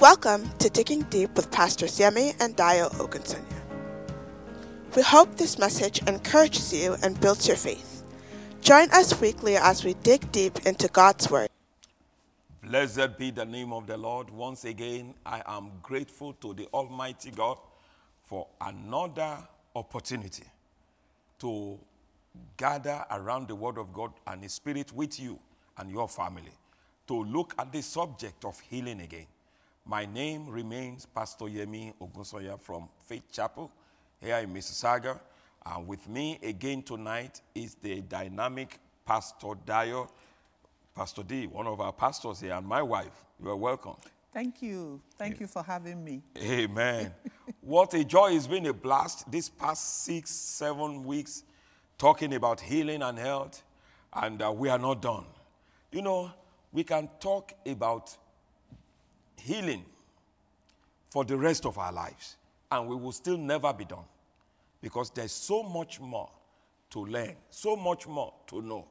Welcome to Digging Deep with Pastor Yemi and Dio Ogunsanya. We hope this message encourages you and builds your faith. Join us weekly as we dig deep into God's Word. Blessed be the name of the Lord. Once again, I am grateful to the Almighty God for another opportunity to gather around the Word of God and His Spirit with you and your family to look at the subject of healing again. My name remains Pastor Yemi Ogunsoya from Faith Chapel here in Mississauga. And with me again tonight is the dynamic Pastor Dio, Pastor D, one of our pastors here, and my wife. You are welcome. Thank you. Thank you for having me. Amen. what a joy. It's been a blast this past six, seven weeks talking about healing and health, and uh, we are not done. You know, we can talk about healing for the rest of our lives, and we will still never be done because there's so much more to learn, so much more to know.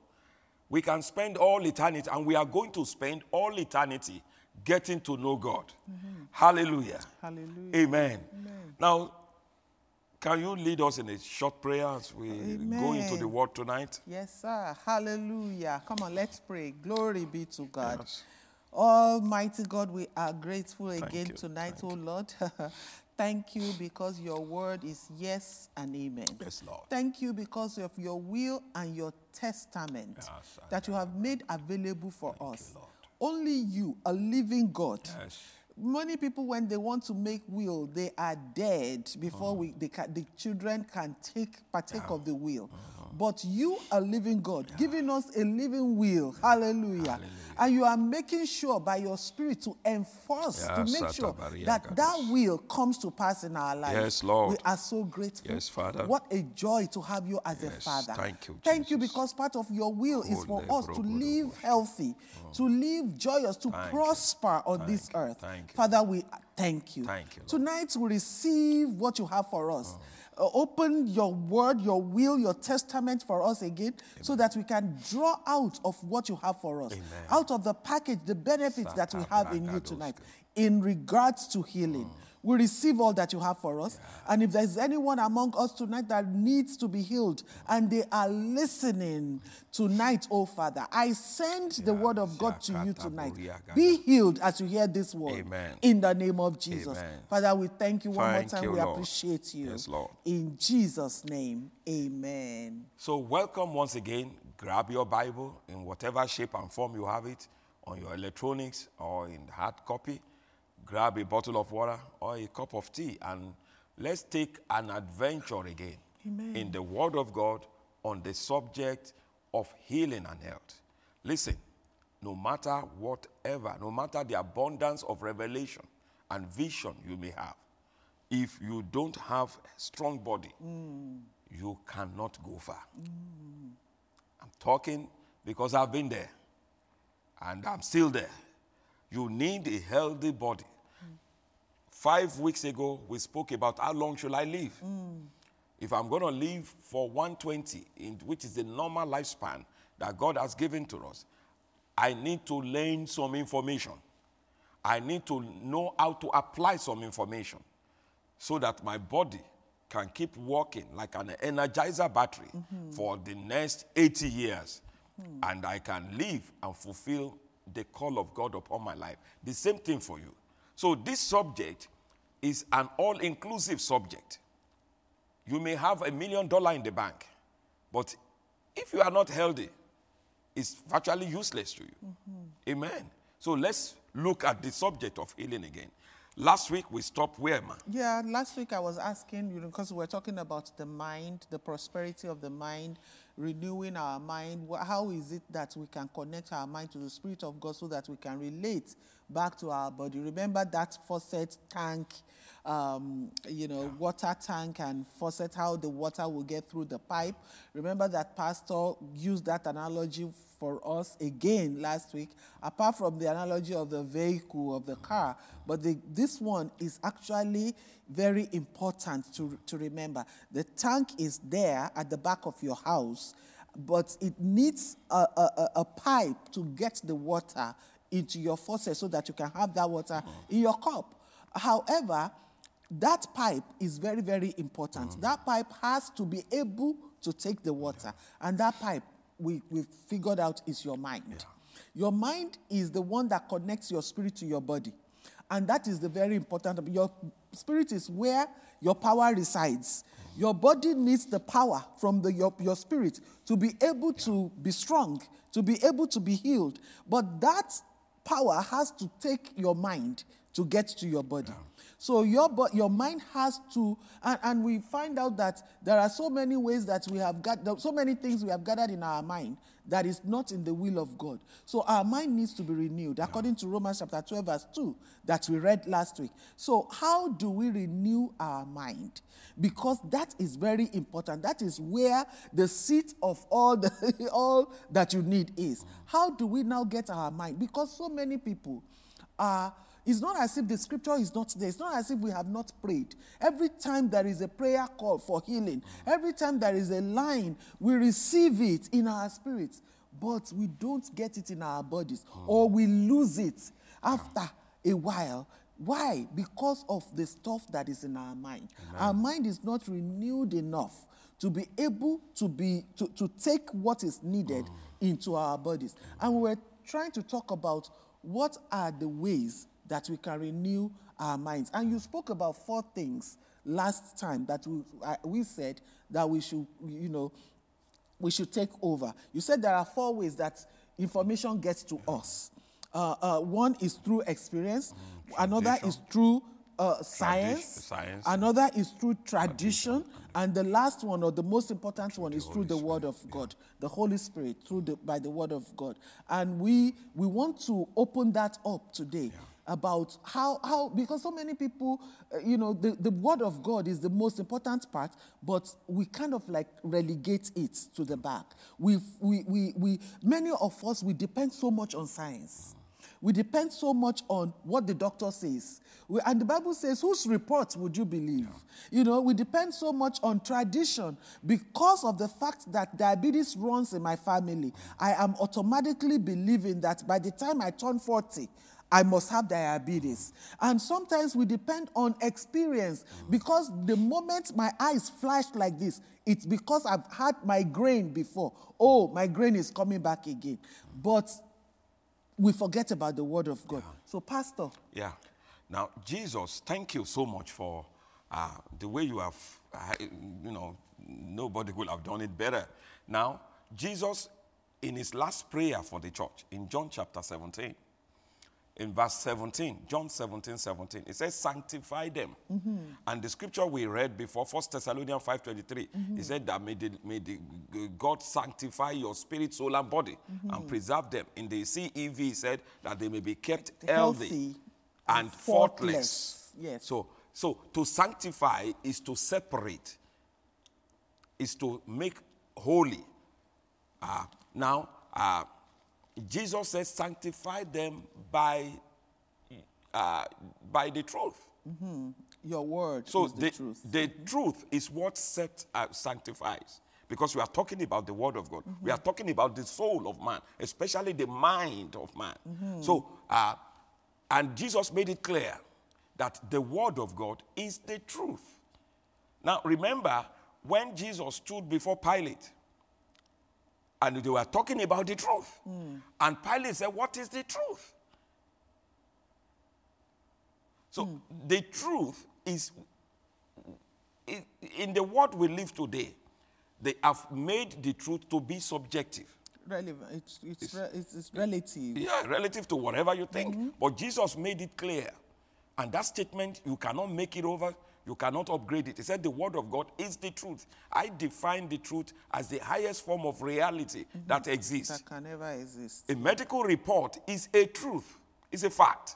We can spend all eternity, and we are going to spend all eternity getting to know God. Mm-hmm. Hallelujah. Hallelujah. Amen. Now, can you lead us in a short prayer as we go into the word tonight? Yes, sir. Hallelujah. Come on, let's pray. Glory be to God. Yes. Almighty God, we are grateful again you, tonight, oh Lord. Thank you because your word is yes and amen. Yes, Lord. Thank you because of your will and your testament Yes, that you have made available for us. Lord. Only you, a living God. Yes. Many people, when they want to make will, they are dead before Uh-huh. we, they the children can take partake of the will. Uh-huh. But you, are living God, giving us a living will. Hallelujah. And you are making sure by your spirit to enforce, to Yes, make sure that that will comes to pass in our lives. Yes, Lord. We are so grateful. Yes, Father. What a joy to have you as a Yes, father. thank you, Thank you because part of your will is for us to live healthy, to live joyous, to Thank you. prosper on Thank this you. earth. Thank you. Father, we thank you. Thank you, Lord. Tonight we receive what you have for us. Uh, Uh, open your word, your will, your testament for us again so that we can draw out of what you have for us. Amen. Out of the package, the benefits that we have in you tonight in regards to healing. Mm. We receive all that you have for us. And if there's anyone among us tonight that needs to be healed and they are listening tonight, oh Father, I send the word of God to you tonight. Be healed as you hear this word. Amen. In the name of Jesus. Amen. Father, we thank you one Thank more time. you, we Lord. appreciate you. Yes, Lord. In Jesus' name, amen. So, welcome once again. Grab your Bible in whatever shape and form you have it on your electronics or in hard copy. Grab a bottle of water or a cup of tea and let's take an adventure again Amen. in the Word of God on the subject of healing and health. Listen, no matter whatever, no matter the abundance of revelation and vision you may have, if you don't have a strong body, mm. you cannot go far. Mm. I'm talking because I've been there and I'm still there. You need a healthy body. Five weeks ago, we spoke about how long should I live? Mm. If I'm going to live for 120, in, which is the normal lifespan that God has given to us, I need to learn some information. I need to know how to apply some information so that my body can keep working like an energizer battery mm-hmm. for the next 80 years. Mm. And I can live and fulfill the call of God upon my life. The same thing for you. So, this subject is an all inclusive subject. You may have a million dollar in the bank, but if you are not healthy, it's virtually useless to you. Mm-hmm. Amen. So let's look at the subject of healing again. Last week we stopped where, man? Yeah, last week I was asking, you know, because we're talking about the mind, the prosperity of the mind, renewing our mind. How is it that we can connect our mind to the Spirit of God so that we can relate back to our body? Remember that faucet tank, um, you know, water tank and faucet, how the water will get through the pipe. Remember that Pastor used that analogy for us again last week, apart from the analogy of the vehicle, of the car. But the, this one is actually very important to, to remember. The tank is there at the back of your house, but it needs a, a, a- a pipe to get the water into your faucet so that you can have that water in your cup. However, that pipe is very, very important. Mm. That pipe has to be able to take the water. And that pipe, we, we figured out, is your mind. Your mind is the one that connects your spirit to your body. And that is the very important. Your spirit is where your power resides. Your body needs the power from the, your, your spirit to be able to be strong, to be able to be healed. But that power has to take your mind to get to your body. So your, your mind has to, and, and we find out that there are so many ways that we have got, so many things we have gathered in our mind that is not in the will of God. So our mind needs to be renewed, according to Romans chapter 12, verse 2, that we read last week. So how do we renew our mind? Because that is very important. That is where the seat of all the all that you need is. How do we now get our mind? Because so many people are it's not as if the scripture is not there. It's not as if we have not prayed. Every time there is a prayer call for healing, every time there is a line, we receive it in our spirits, but we don't get it in our bodies, or we lose it after a while. Why? Because of the stuff that is in our mind. Our mind is not renewed enough to be able to be to, to take what is needed oh. into our bodies. And we were trying to talk about what are the ways that we can renew our minds. And you spoke about four things last time that we, uh, we said that we should, you know, we should take over. You said there are four ways that information gets to us. Uh, uh, one is through experience, another is through uh, science, science. another is through tradition, and the last one, or the most important one, is through the Word of God, the Holy Spirit, through the, by the Word of God. And we we want to open that up today about how how because so many people, uh, you know, the, the Word of God is the most important part, but we kind of like relegate it to the back. We we we we many of us we depend so much on science. We depend so much on what the doctor says. We, and the Bible says, whose report would you believe? You know, we depend so much on tradition because of the fact that diabetes runs in my family. I am automatically believing that by the time I turn 40, I must have diabetes. And sometimes we depend on experience because the moment my eyes flash like this, it's because I've had migraine before. Oh, migraine is coming back again. But we forget about the word of God. So, Pastor, Yeah. Now, Jesus, thank you so much for uh, the way you have, uh, you know, nobody could have done it better. Now, Jesus, in his last prayer for the church, in John chapter 17, in verse 17, John 17, 17, it says, sanctify them. And the scripture we read before, 1 Thessalonians 5.23, he said that may, the, may the, God sanctify your spirit, soul, and body and preserve them. In the CEV, he said that they may be kept healthy, Healthy and and faultless. faultless. Yes. So, so to sanctify is to separate, is to make holy. Uh, now, uh, Jesus says, sanctify them by, uh, by the truth. your word So is the, the, truth. the truth is what set, uh, sanctifies. Because we are talking about the word of God. We are talking about the soul of man, especially the mind of man. So, uh, and Jesus made it clear that the word of God is the truth. Now, remember when Jesus stood before Pilate and they were talking about the truth. And Pilate said, What is the truth? So the truth is in the world we live today, they have made the truth to be subjective. Relevant. It's, it's, re- it's, it's relative. Yeah, relative to whatever you think. Mm-hmm. But Jesus made it clear. And that statement, you cannot make it over, you cannot upgrade it. He said, The word of God is the truth. I define the truth as the highest form of reality mm-hmm. that exists. That can never exist. A medical report is a truth, it's a fact.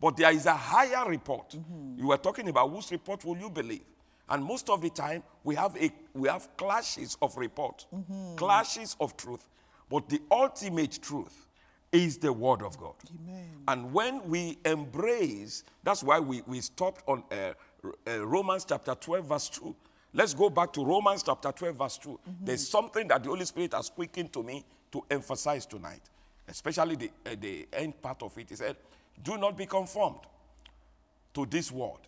But there is a higher report. Mm-hmm. You were talking about whose report will you believe? And most of the time, we have, a, we have clashes of report, mm-hmm. clashes of truth. But the ultimate truth is the Word of God. Amen. And when we embrace, that's why we, we stopped on uh, uh, Romans chapter 12, verse 2. Let's go back to Romans chapter 12, verse 2. There's something that the Holy Spirit has quickened to me to emphasize tonight. especially the, uh, the end part of it, he said, Do not be conformed to this world,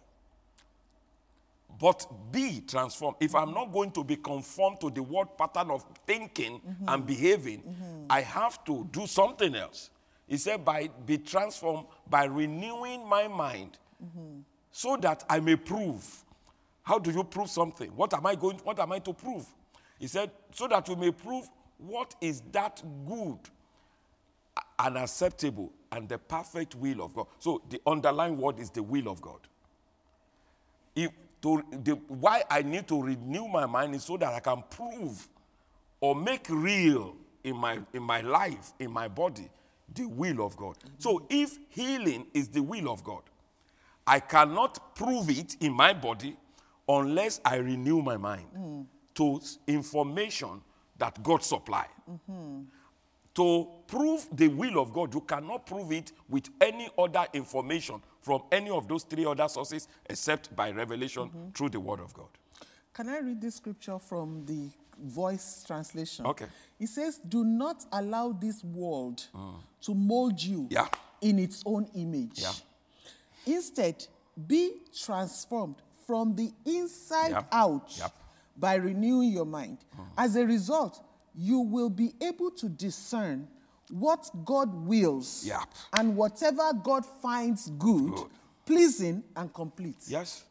but be transformed. If I'm not going to be conformed to the world pattern of thinking and behaving, I have to do something else. He said, by be transformed by renewing my mind so that I may prove. How do you prove something? What am I going what am I to prove? He said, so that you may prove what is that good and acceptable and the perfect will of God. So the underlying word is the will of God. If to, the, why I need to renew my mind is so that I can prove or make real in my in my life, in my body, the will of God. So if healing is the will of God, I cannot prove it in my body unless I renew my mind to information that God supplied. To prove the will of God, you cannot prove it with any other information from any of those three other sources except by revelation through the Word of God. Can I read this scripture from the voice translation? Okay. It says, Do not allow this world mm. to mold you Yeah. in its own image. Yeah. Instead, be transformed from the inside Yep. out Yep. by renewing your mind. Mm-hmm. As a result, you will be able to discern what God wills Yep. and whatever God finds good, Good. pleasing, and complete. Yes.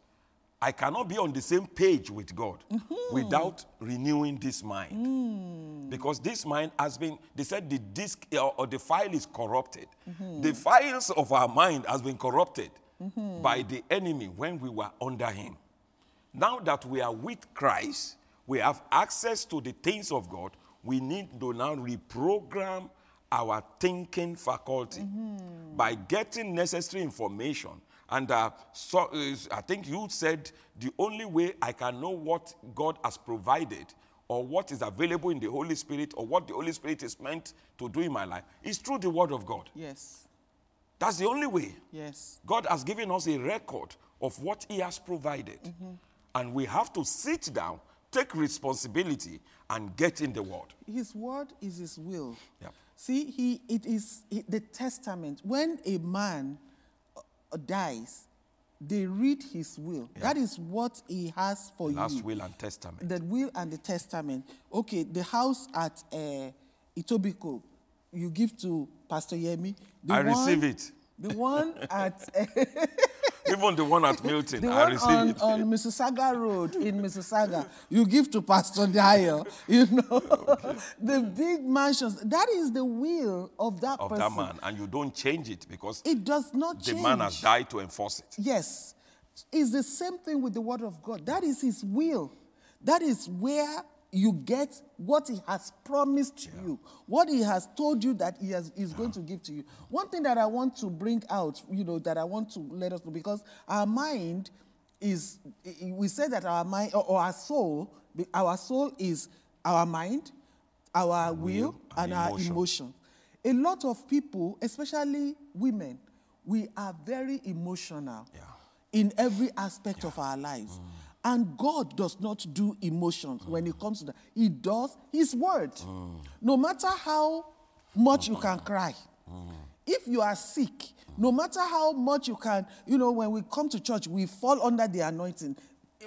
I cannot be on the same page with God mm-hmm. without renewing this mind. Mm. Because this mind has been, they said the disk uh, or the file is corrupted. Mm-hmm. The files of our mind has been corrupted mm-hmm. by the enemy when we were under him. Now that we are with Christ, we have access to the things of God. We need to now reprogram our thinking faculty by getting necessary information. And uh, so, uh, I think you said the only way I can know what God has provided or what is available in the Holy Spirit or what the Holy Spirit is meant to do in my life is through the Word of God. Yes, That's the only way. yes. God has given us a record of what He has provided. And we have to sit down, take responsibility, and get in the Word. His word is his will. Yep. See, he it is he- the testament. When a man dies, they read his will. That is what he has for Last you. Last will and testament. The will and the testament. Okay, the house at uh, you give to Pastor Yemi. The I one- receive it. The one at uh, Even the one at Milton, the I one receive on, it. on Mississauga Road in Mississauga, you give to Pastor Dyer, you know. the big mansions, that is the will of that of person. that man, and you don't change it because It does not the change. man has died to enforce it. Yes. It's the same thing with the word of God. That is his will. That is where you get what he has promised you, what he has told you that he has, is going to give to you. One thing that I want to bring out, you know, that I want to let us know, because our mind is, we say that our mind, or our soul, our soul is our mind, our will, and, and our emotion. A lot of people, especially women, we are very emotional Yeah. in every aspect of our lives. And God does not do emotions when it comes to that. He does His word. Oh. No matter how much you can cry, if you are sick, no matter how much you can, you know, when we come to church, we fall under the anointing.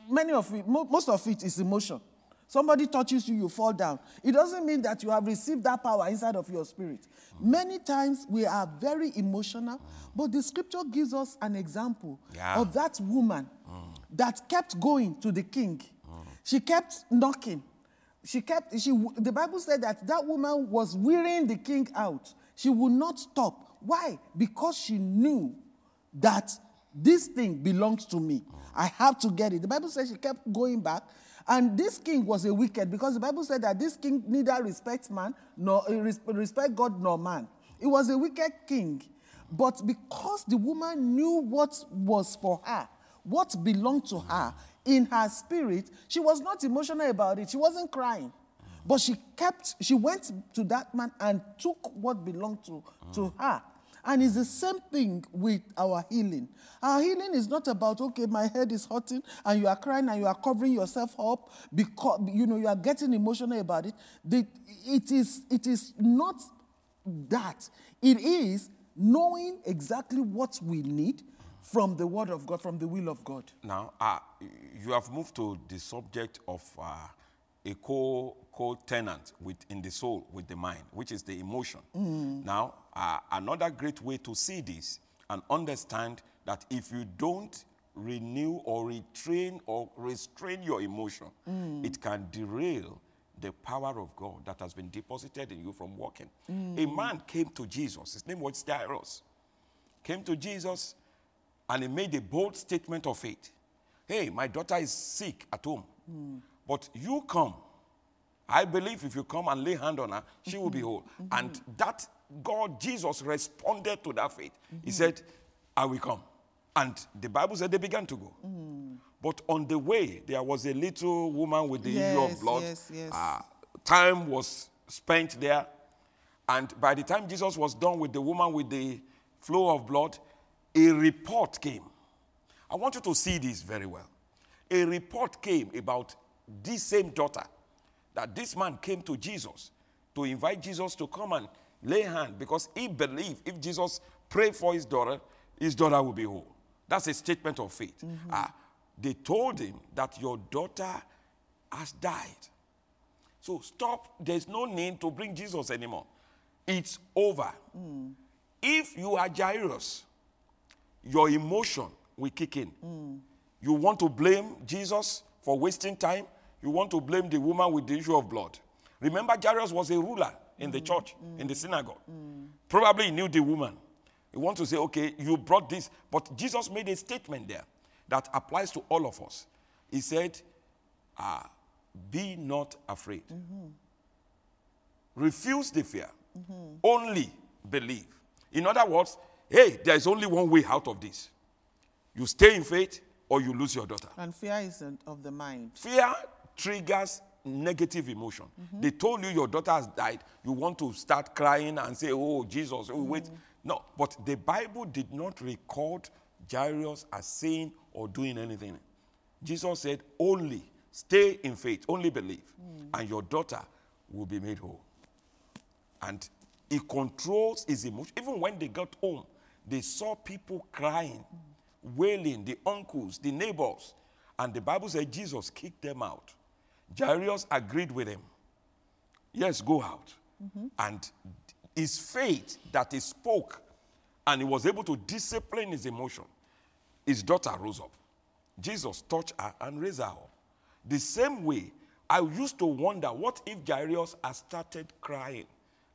Many of it, most of it is emotion. Somebody touches you, you fall down. It doesn't mean that you have received that power inside of your spirit. Many times we are very emotional, but the scripture gives us an example Yeah. of that woman mm. That kept going to the king. She kept knocking. She kept, she, the Bible said that that woman was wearing the king out. She would not stop. Why? Because she knew that this thing belongs to me. I have to get it. The Bible says she kept going back. And this king was a wicked because the Bible said that this king neither respects man nor uh, respect God nor man. It was a wicked king. But because the woman knew what was for her, what belonged to her in her spirit, she was not emotional about it. She wasn't crying. But she kept, she went to that man and took what belonged to, to mm. her. And it's the same thing with our healing. Our healing is not about, okay, my head is hurting and you are crying and you are covering yourself up because, you know, you are getting emotional about it. The, it, is, it is not that. It is knowing exactly what we need from the word of God, from the will of God. Now, uh, you have moved to the subject of uh, a co tenant within the soul with the mind, which is the emotion. Now, uh, another great way to see this and understand that if you don't renew or retrain or restrain your emotion, it can derail the power of God that has been deposited in you from working. A man came to Jesus, his name was Jairus. Came to Jesus and he made a bold statement of faith. Hey, my daughter is sick at home, but you come. I believe if you come and lay hand on her, she will be mm-hmm. whole. Mm-hmm. And that God, Jesus, responded to that faith. He mm-hmm. said, I will come. And the Bible said they began to go. But on the way, there was a little woman with the issue of blood. yes, yes. Uh, time was spent there. And by the time Jesus was done with the woman with the flow of blood, a report came. I want you to see this very well. A report came about this same daughter that this man came to Jesus to invite Jesus to come and lay hand because he believed if Jesus prayed for his daughter, his daughter will be whole. That's a statement of faith. Ah, they told him that your daughter has died. So stop. There's no need to bring Jesus anymore. It's over. If you are Jairus, your emotion will kick in. You want to blame Jesus for wasting time. You want to blame the woman with the issue of blood. Remember, Jairus was a ruler in the church, in the synagogue. Probably he knew the woman. You want to say, okay, you brought this. But Jesus made a statement there that applies to all of us. He said, ah, be not afraid. Refuse the fear. Only believe. In other words, hey, there is only one way out of this. You stay in faith or you lose your daughter. And fear isn't of the mind. Fear triggers negative emotion. Mm-hmm. They told you your daughter has died. You want to start crying and say, oh, Jesus, oh, wait. Mm-hmm. No, but the Bible did not record Jairus as saying or doing anything. Jesus said, only stay in faith, only believe, mm. and your daughter will be made whole. And he controls his emotion. Even when they got home, they saw people crying, wailing, the uncles, the neighbors. And the Bible said Jesus kicked them out. Jairus agreed with him. Yes, go out. Mm-hmm. And his faith that he spoke and he was able to discipline his emotion, his daughter rose up. Jesus touched her and raised her up. The same way, I used to wonder what if Jairus had started crying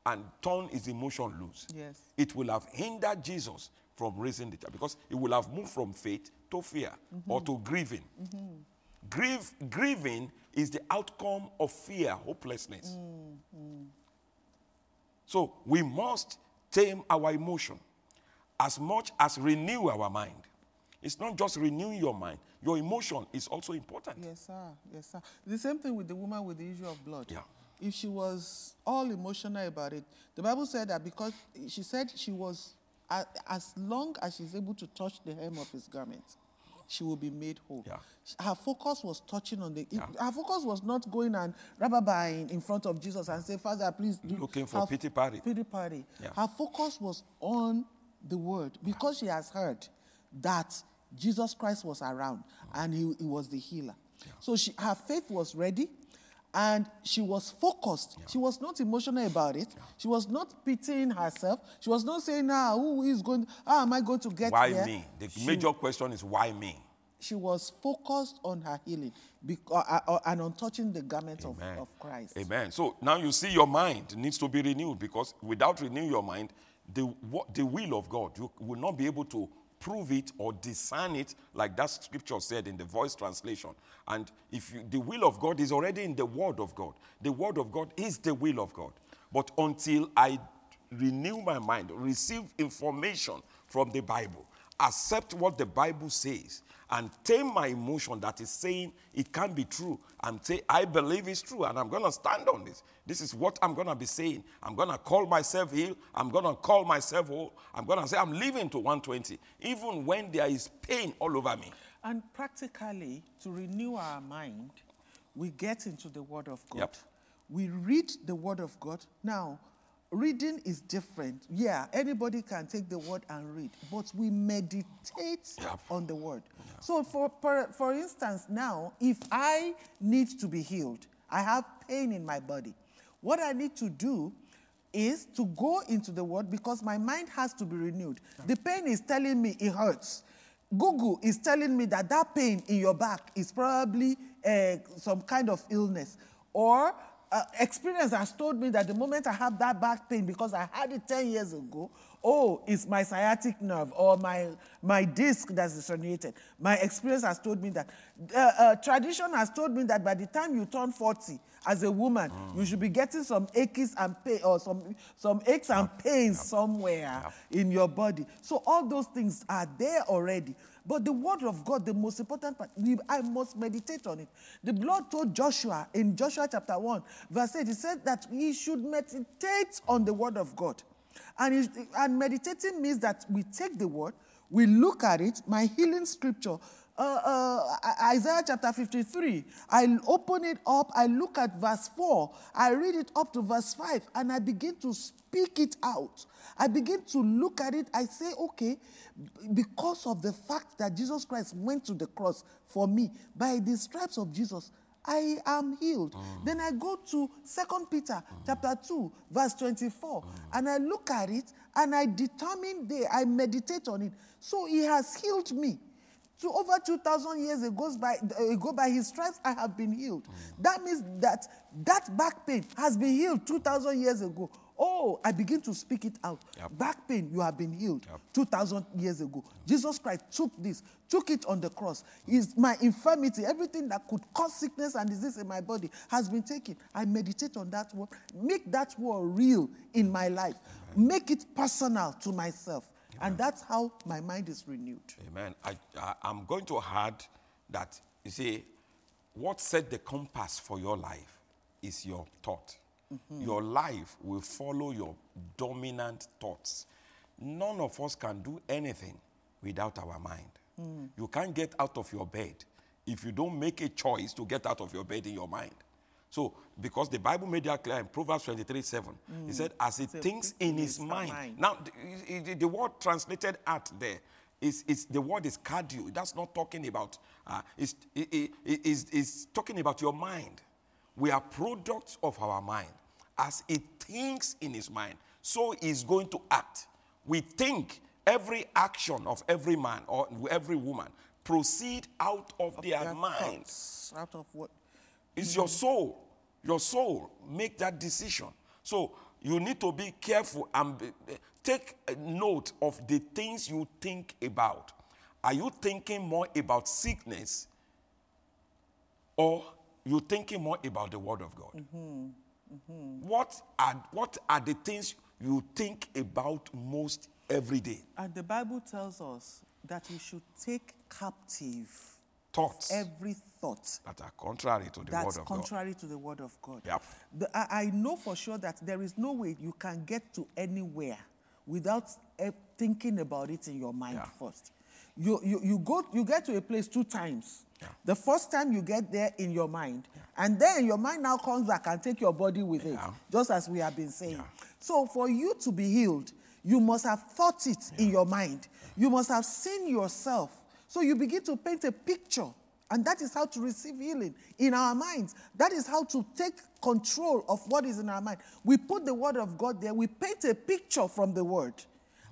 and turn his emotion loose? Yes. It will have hindered Jesus from raising the child because he will have moved from faith to fear mm-hmm. or to grieving. Mm-hmm. Grieve, grieving is the outcome of fear, hopelessness. Mm-hmm. So we must tame our emotion as much as renew our mind. It's not just renewing your mind, your emotion is also important. Yes, sir. Yes, sir. The same thing with the woman with the issue of blood. Yeah. If she was all emotional about it, the Bible said that because she said she was, as long as she's able to touch the hem of his garment, she will be made whole. Yeah. Her focus was touching on the. Yeah. Her focus was not going and rabbi in front of Jesus and say, Father, please do. Looking for her- pity party. Pity party. Yeah. Her focus was on the word because she has heard that Jesus Christ was around and he, he was the healer. So she, her faith was ready and she was focused. She was not emotional about it. She was not pitying herself. She was not saying, ah, who is going, how am I going to get Why there? me? The She- major question is why me? She was focused on her healing because, uh, uh, and on touching the garment of, of Christ. Amen. So now you see your mind needs to be renewed because without renewing your mind, the, the will of God, you will not be able to prove it or discern it like that scripture said in the voice translation. And if you, the will of God is already in the word of God, the word of God is the will of God. But until I renew my mind, receive information from the Bible, accept what the Bible says, and tame my emotion that is saying it can't be true and say, I believe it's true and I'm going to stand on this. This is what I'm going to be saying. I'm going to call myself healed. I'm going to call myself whole. I'm going to say, I'm living to 120, even when there is pain all over me. And practically, to renew our mind, we get into the Word of God. Yep. We read the Word of God. Now, reading is different. Yeah, anybody can take the word and read, but we meditate Yep. on the word. So, for, for, for instance, now, if I need to be healed, I have pain in my body, what I need to do is to go into the word because my mind has to be renewed. The pain is telling me it hurts. Google is telling me that that pain in your back is probably uh, some kind of illness. Or uh, experience has told me that the moment I have that back pain, because I had it 10 years ago, oh, it's my sciatic nerve or my, my disc that's disoriented. My experience has told me that. Uh, uh, tradition has told me that by the time you turn 40, as a woman, you should be getting some aches and pain or some, some aches and pains somewhere in your body. So all those things are there already. But the word of God, the most important part, we, I must meditate on it. The Lord told Joshua in Joshua chapter 1, verse 8, he said that he should meditate on the word of God. And, he- and meditating means that we take the word, we look at it, my healing scripture, uh, uh, Isaiah chapter 53. I open it up, I look at verse 4, I read it up to verse 5, and I begin to speak it out. I begin to look at it, I say, okay, because of the fact that Jesus Christ went to the cross for me, by the stripes of Jesus, I am healed. Then I go to Second Peter chapter 2, verse 24, and I look at it and I determine there, I meditate on it. So he has healed me. So over 2,000 years ago by, uh, ago, by his stripes, I have been healed. Mm. That means that that back pain has been healed 2,000 years ago. Oh, I begin to speak it out. Yep. Back pain, you have been healed Yep. 2,000 years ago. Jesus Christ took this, took it on the cross. Is my infirmity, everything that could cause sickness and disease in my body has been taken. I meditate on that word. Make that word real in my life. Make it personal to myself. And that's how my mind is renewed. Amen. I, I, I'm going to add that, you see, what set the compass for your life is your thought. Mm-hmm. Your life will follow your dominant thoughts. None of us can do anything without our mind. Mm. You can't get out of your bed if you don't make a choice to get out of your bed in your mind. So, because the Bible made that clear in Proverbs 23 7, he said, As he So thinks in his mind. mind. Now, the, the- the word translated at there is, is the word is cardio. That's not talking about, uh, it's, it, it- it- it's, it's talking about your mind. We are products of our mind. As he thinks in his mind, so he's going to act. We think every action of every man or every woman proceed out of their, Their mind. thoughts Out of what? It's your soul. Your soul make that decision. So you need to be careful and be, eh, take a note of the things you think about. Are you thinking more about sickness or you thinking more about the word of God? Mm-hmm. Mm-hmm. What are what are the things you think about most every day? And the Bible tells us that we should take captive Thoughts every thought that are contrary to the that's word of God. contrary to the word of God. Yep. The- I, I know for sure that there is no way you can get to anywhere without eh, thinking about it in your mind Yeah. first. You, you, you go you get to a place two times. Yeah. The first time you get there in your mind, and then your mind now comes back and take your body with it, just as we have been saying. Yeah. So for you to be healed, you must have thought it in your mind. You must have seen yourself. So you begin to paint a picture. And that is how to receive healing in our minds. That is how to take control of what is in our mind. We put the word of God there, we paint a picture from the word.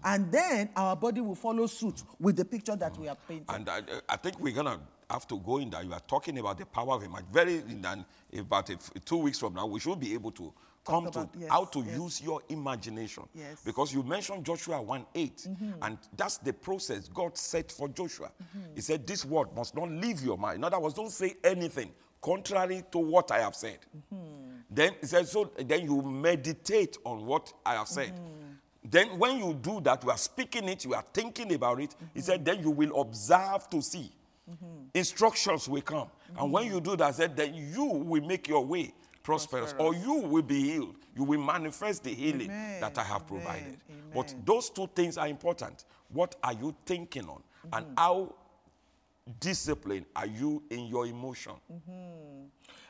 And then our body will follow suit with the picture that we have painted. And I, I think we're gonna have to go in that. You are talking about the power of imagination. Very in about a two weeks from now, we should be able to come about- to yes, how to yes. use your imagination. Yes. Because you mentioned Joshua 1 8, Mm-hmm. and that's the process God set for Joshua. He said, This word must not leave your mind. In other words, don't say anything contrary to what I have said. Mm-hmm. Then he said, So then you meditate on what I have said. Mm-hmm. Then, when you do that, you are speaking it, you are thinking about it. He said, then you will observe to see. Instructions will come. And when you do that, said, then you will make your way prosperous, or you will be healed. You will manifest the healing Amen. that I have Amen. provided. But those two things are important. What are you thinking on? And how disciplined are you in your emotion?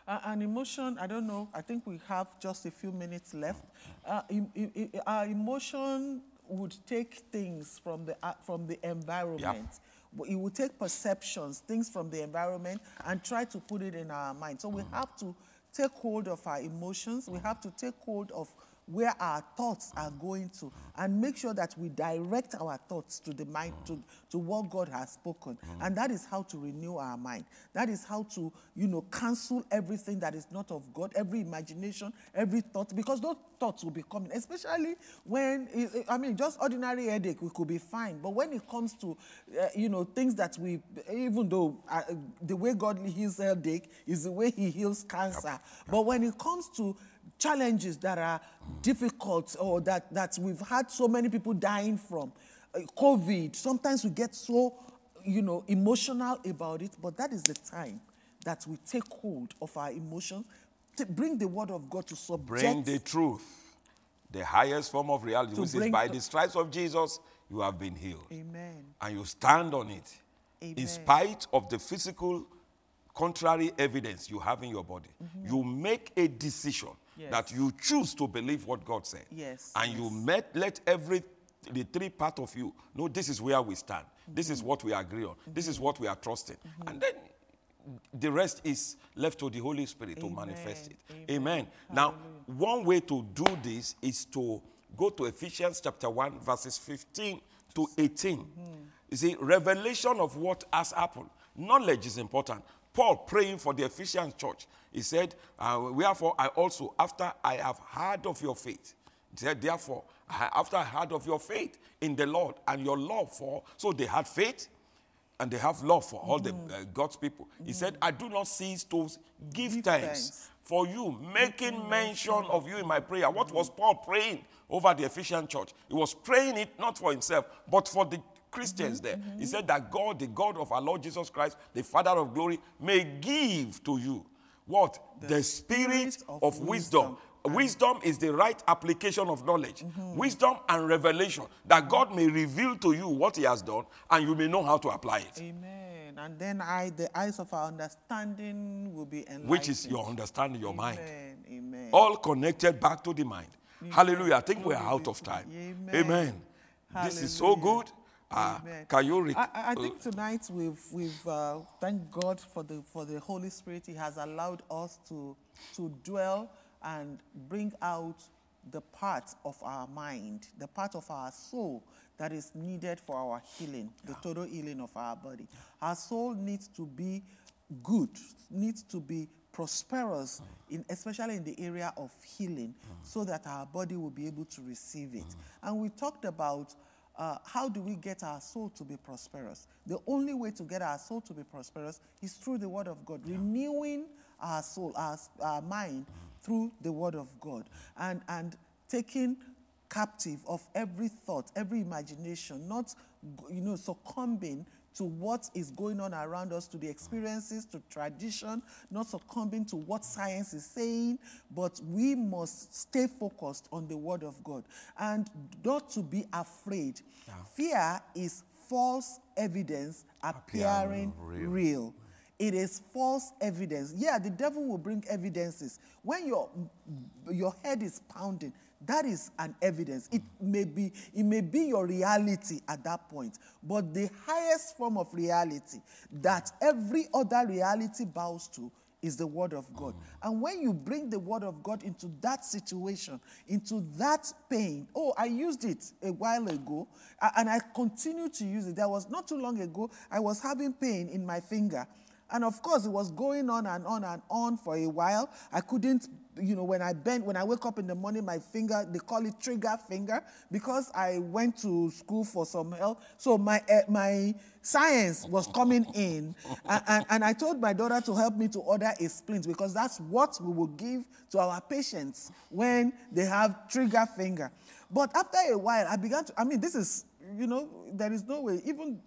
Uh, an emotion, I don't know, I think we have just a few minutes left. Uh, em- em- em- our emotion would take things from the, uh, from the environment. But It would take perceptions, things from the environment, and try to put it in our mind. So we have to take hold of our emotions. We have to take hold of where our thoughts are going to and make sure that we direct our thoughts to the mind to, to what god has spoken. And that is how to renew our mind. That is how to you know cancel everything that is not of god every imagination every thought because those thoughts will be coming especially when i I mean just ordinary headache we could be fine. But when it comes to uh, you know things that we even though uh, the way god heals headache is the way he heals cancer. But when it comes to challenges that are difficult or that, that we've had so many people dying from. Uh, COVID, sometimes we get so, you know, emotional about it, but that is the time that we take hold of our emotions, to bring the word of God to subject. Bring the truth, the highest form of reality, which is by the- stripes of Jesus, you have been healed. Amen. And you stand on it. Amen. In spite of the physical contrary evidence you have in your body, you make a decision Mm-hmm. Yes. that you choose to believe what God said. Yes, And you met, let every the three part of you know this is where we stand. This Mm-hmm. is what we agree on. This is mm-hmm. what we are trusting. Mm-hmm. And then the rest is left to the Holy Spirit to manifest it. Amen. Amen. Now, one way to do this is to go to Ephesians chapter 1, verses 15 to 18. Mm-hmm. You see, revelation of what has happened. Knowledge is important. Paul praying for the Ephesian church, he said, uh, Wherefore I also, after I have heard of your faith, said, Therefore, after I heard of your faith in the Lord and your love for, so they had faith, and they have love for all the uh, God's people. He said, I do not cease to give, Give thanks, thanks. for you, making mention of you in my prayer. What was Paul praying over the Ephesian church? He was praying it not for himself, but for the Christians there. He mm-hmm. said that God, the God of our Lord Jesus Christ, the Father of glory, may give to you what? The, spirit, spirit of, of wisdom. wisdom. Wisdom is the right application of knowledge. Mm-hmm. Wisdom and revelation that God may reveal to you what He has done and you may know how to apply it, Amen. And then I, the eyes of our understanding will be enlightened. which is your understanding, your mind. Amen. Amen. All connected back to the mind. Hallelujah. I think we're out of time. Amen. Amen. This is so good. Uh, can you rec- I, I- I uh, think tonight we've we've uh, thank God for the for the Holy Spirit. He has allowed us to to dwell and bring out the part of our mind, the part of our soul that is needed for our healing, the total healing of our body. Our soul needs to be good, needs to be prosperous, in, especially in the area of healing, so that our body will be able to receive it. And we talked about uh, how do we get our soul to be prosperous? The only way to get our soul to be prosperous is through the Word of God, renewing our soul, our, our mind through the Word of God, and, and taking captive of every thought, every imagination, not you know succumbing to what is going on around us, to the experiences, to tradition, not succumbing to what science is saying, but we must stay focused on the Word of God and not to be afraid. Fear is false evidence appearing real. real. It is false evidence. Yeah, the devil will bring evidences. When your your head is pounding, that is an evidence. It may be it may be your reality at that point, but the highest form of reality that every other reality bows to is the word of God. And when you bring the word of God into that situation, into that pain, oh, I used it a while ago and I continue to use it. There was not too long ago, I was having pain in my finger. And of course, it was going on and on and on for a while. I couldn't, you know, when I bend, when I wake up in the morning, my finger, they call it trigger finger, because I went to school for some help. So my uh, my science was coming in, and, and, and I told my daughter to help me to order a splint because that's what we will give to our patients when they have trigger finger. But after a while, I began to. I mean, this is, you know, there is no way even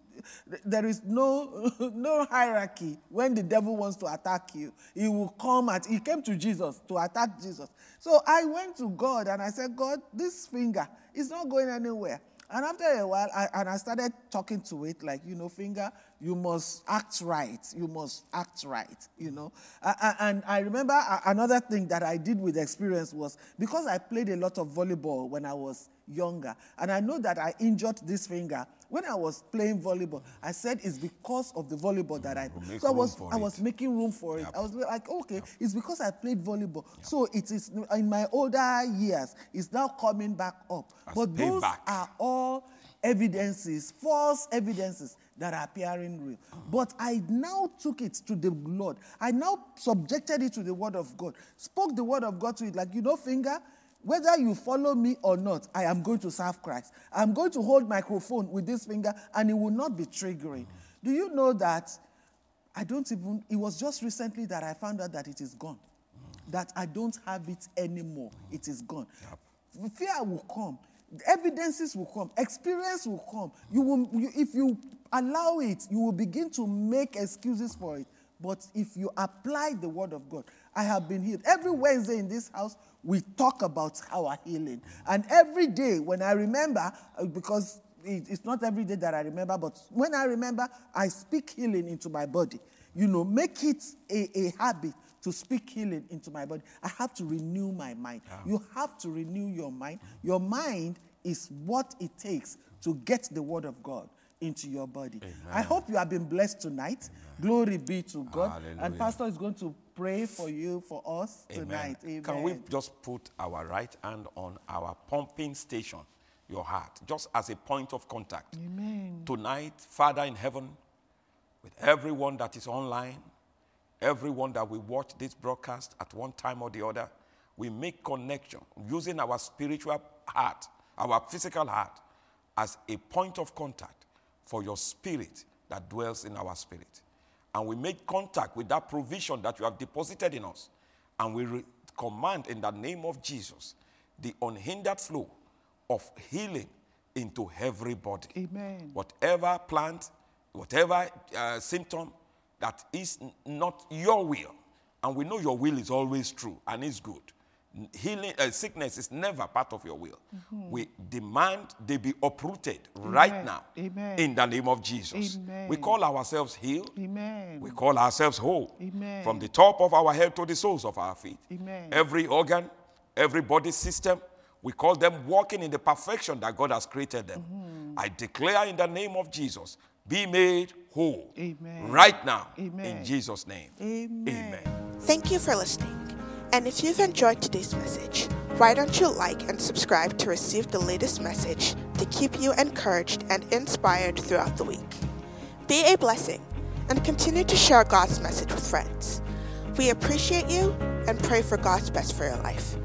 there is no no hierarchy. When the devil wants to attack you he will come at he came to jesus to attack jesus. So i went to god and i said god this finger is not going anywhere. And after a while, I, and I started talking to it like, you know, finger, you must act right. You must act right, you know. Uh, and I remember another thing that I did with experience was because I played a lot of volleyball when I was younger, and I know that I injured this finger when I was playing volleyball, I said it's because of the volleyball that I. So I was I was making room for it. Yep. I was like, okay, yep. it's because I played volleyball. Yep. So it is in my older years. It's now coming back up. As but those back. are all evidences, false evidences that are appearing real. But I now took it to the Lord. I now subjected it to the Word of God. Spoke the Word of God to it, like you know, finger whether you follow me or not, I am going to serve Christ. I'm going to hold microphone with this finger and it will not be triggering. Do you know that I don't even, it was just recently that I found out that it is gone. That I don't have it anymore. It is gone. Fear will come. Evidences will come. Experience will come. You will, you, if you allow it, you will begin to make excuses for it. But if you apply the word of God, I have been healed. Every Wednesday in this house, we talk about our healing. And every day when I remember, uh, because it's not every day that I remember, but when I remember, I speak healing into my body. You know, make it a, a habit to speak healing into my body. I have to renew my mind. You have to renew your mind. Your mind is what it takes to get the word of God into your body. Amen. I hope you have been blessed tonight. Amen. Glory be to God. Hallelujah. And Pastor is going to pray for you, for us tonight. Amen. Can we just put our right hand on our pumping station, your heart, just as a point of contact? Amen. Tonight, Father in heaven, with everyone that is online, everyone that will watch this broadcast at one time or the other, we make connection using our spiritual heart, our physical heart, as a point of contact for your spirit that dwells in our spirit and we make contact with that provision that you have deposited in us, and we re- command in the name of Jesus the unhindered flow of healing into everybody. Amen. Whatever plant, whatever uh, symptom that is not your will, and we know your will is always true and is good healing uh, sickness is never part of your will mm-hmm. we demand they be uprooted Amen. right now Amen. in the name of jesus Amen. we call ourselves healed Amen. we call ourselves whole Amen. from the top of our head to the soles of our feet Amen. every organ every body system we call them walking in the perfection that god has created them mm-hmm. i declare in the name of jesus be made whole Amen. right now Amen. in jesus name Amen. Amen. thank you for listening and if you've enjoyed today's message, why don't you like and subscribe to receive the latest message to keep you encouraged and inspired throughout the week? Be a blessing and continue to share God's message with friends. We appreciate you and pray for God's best for your life.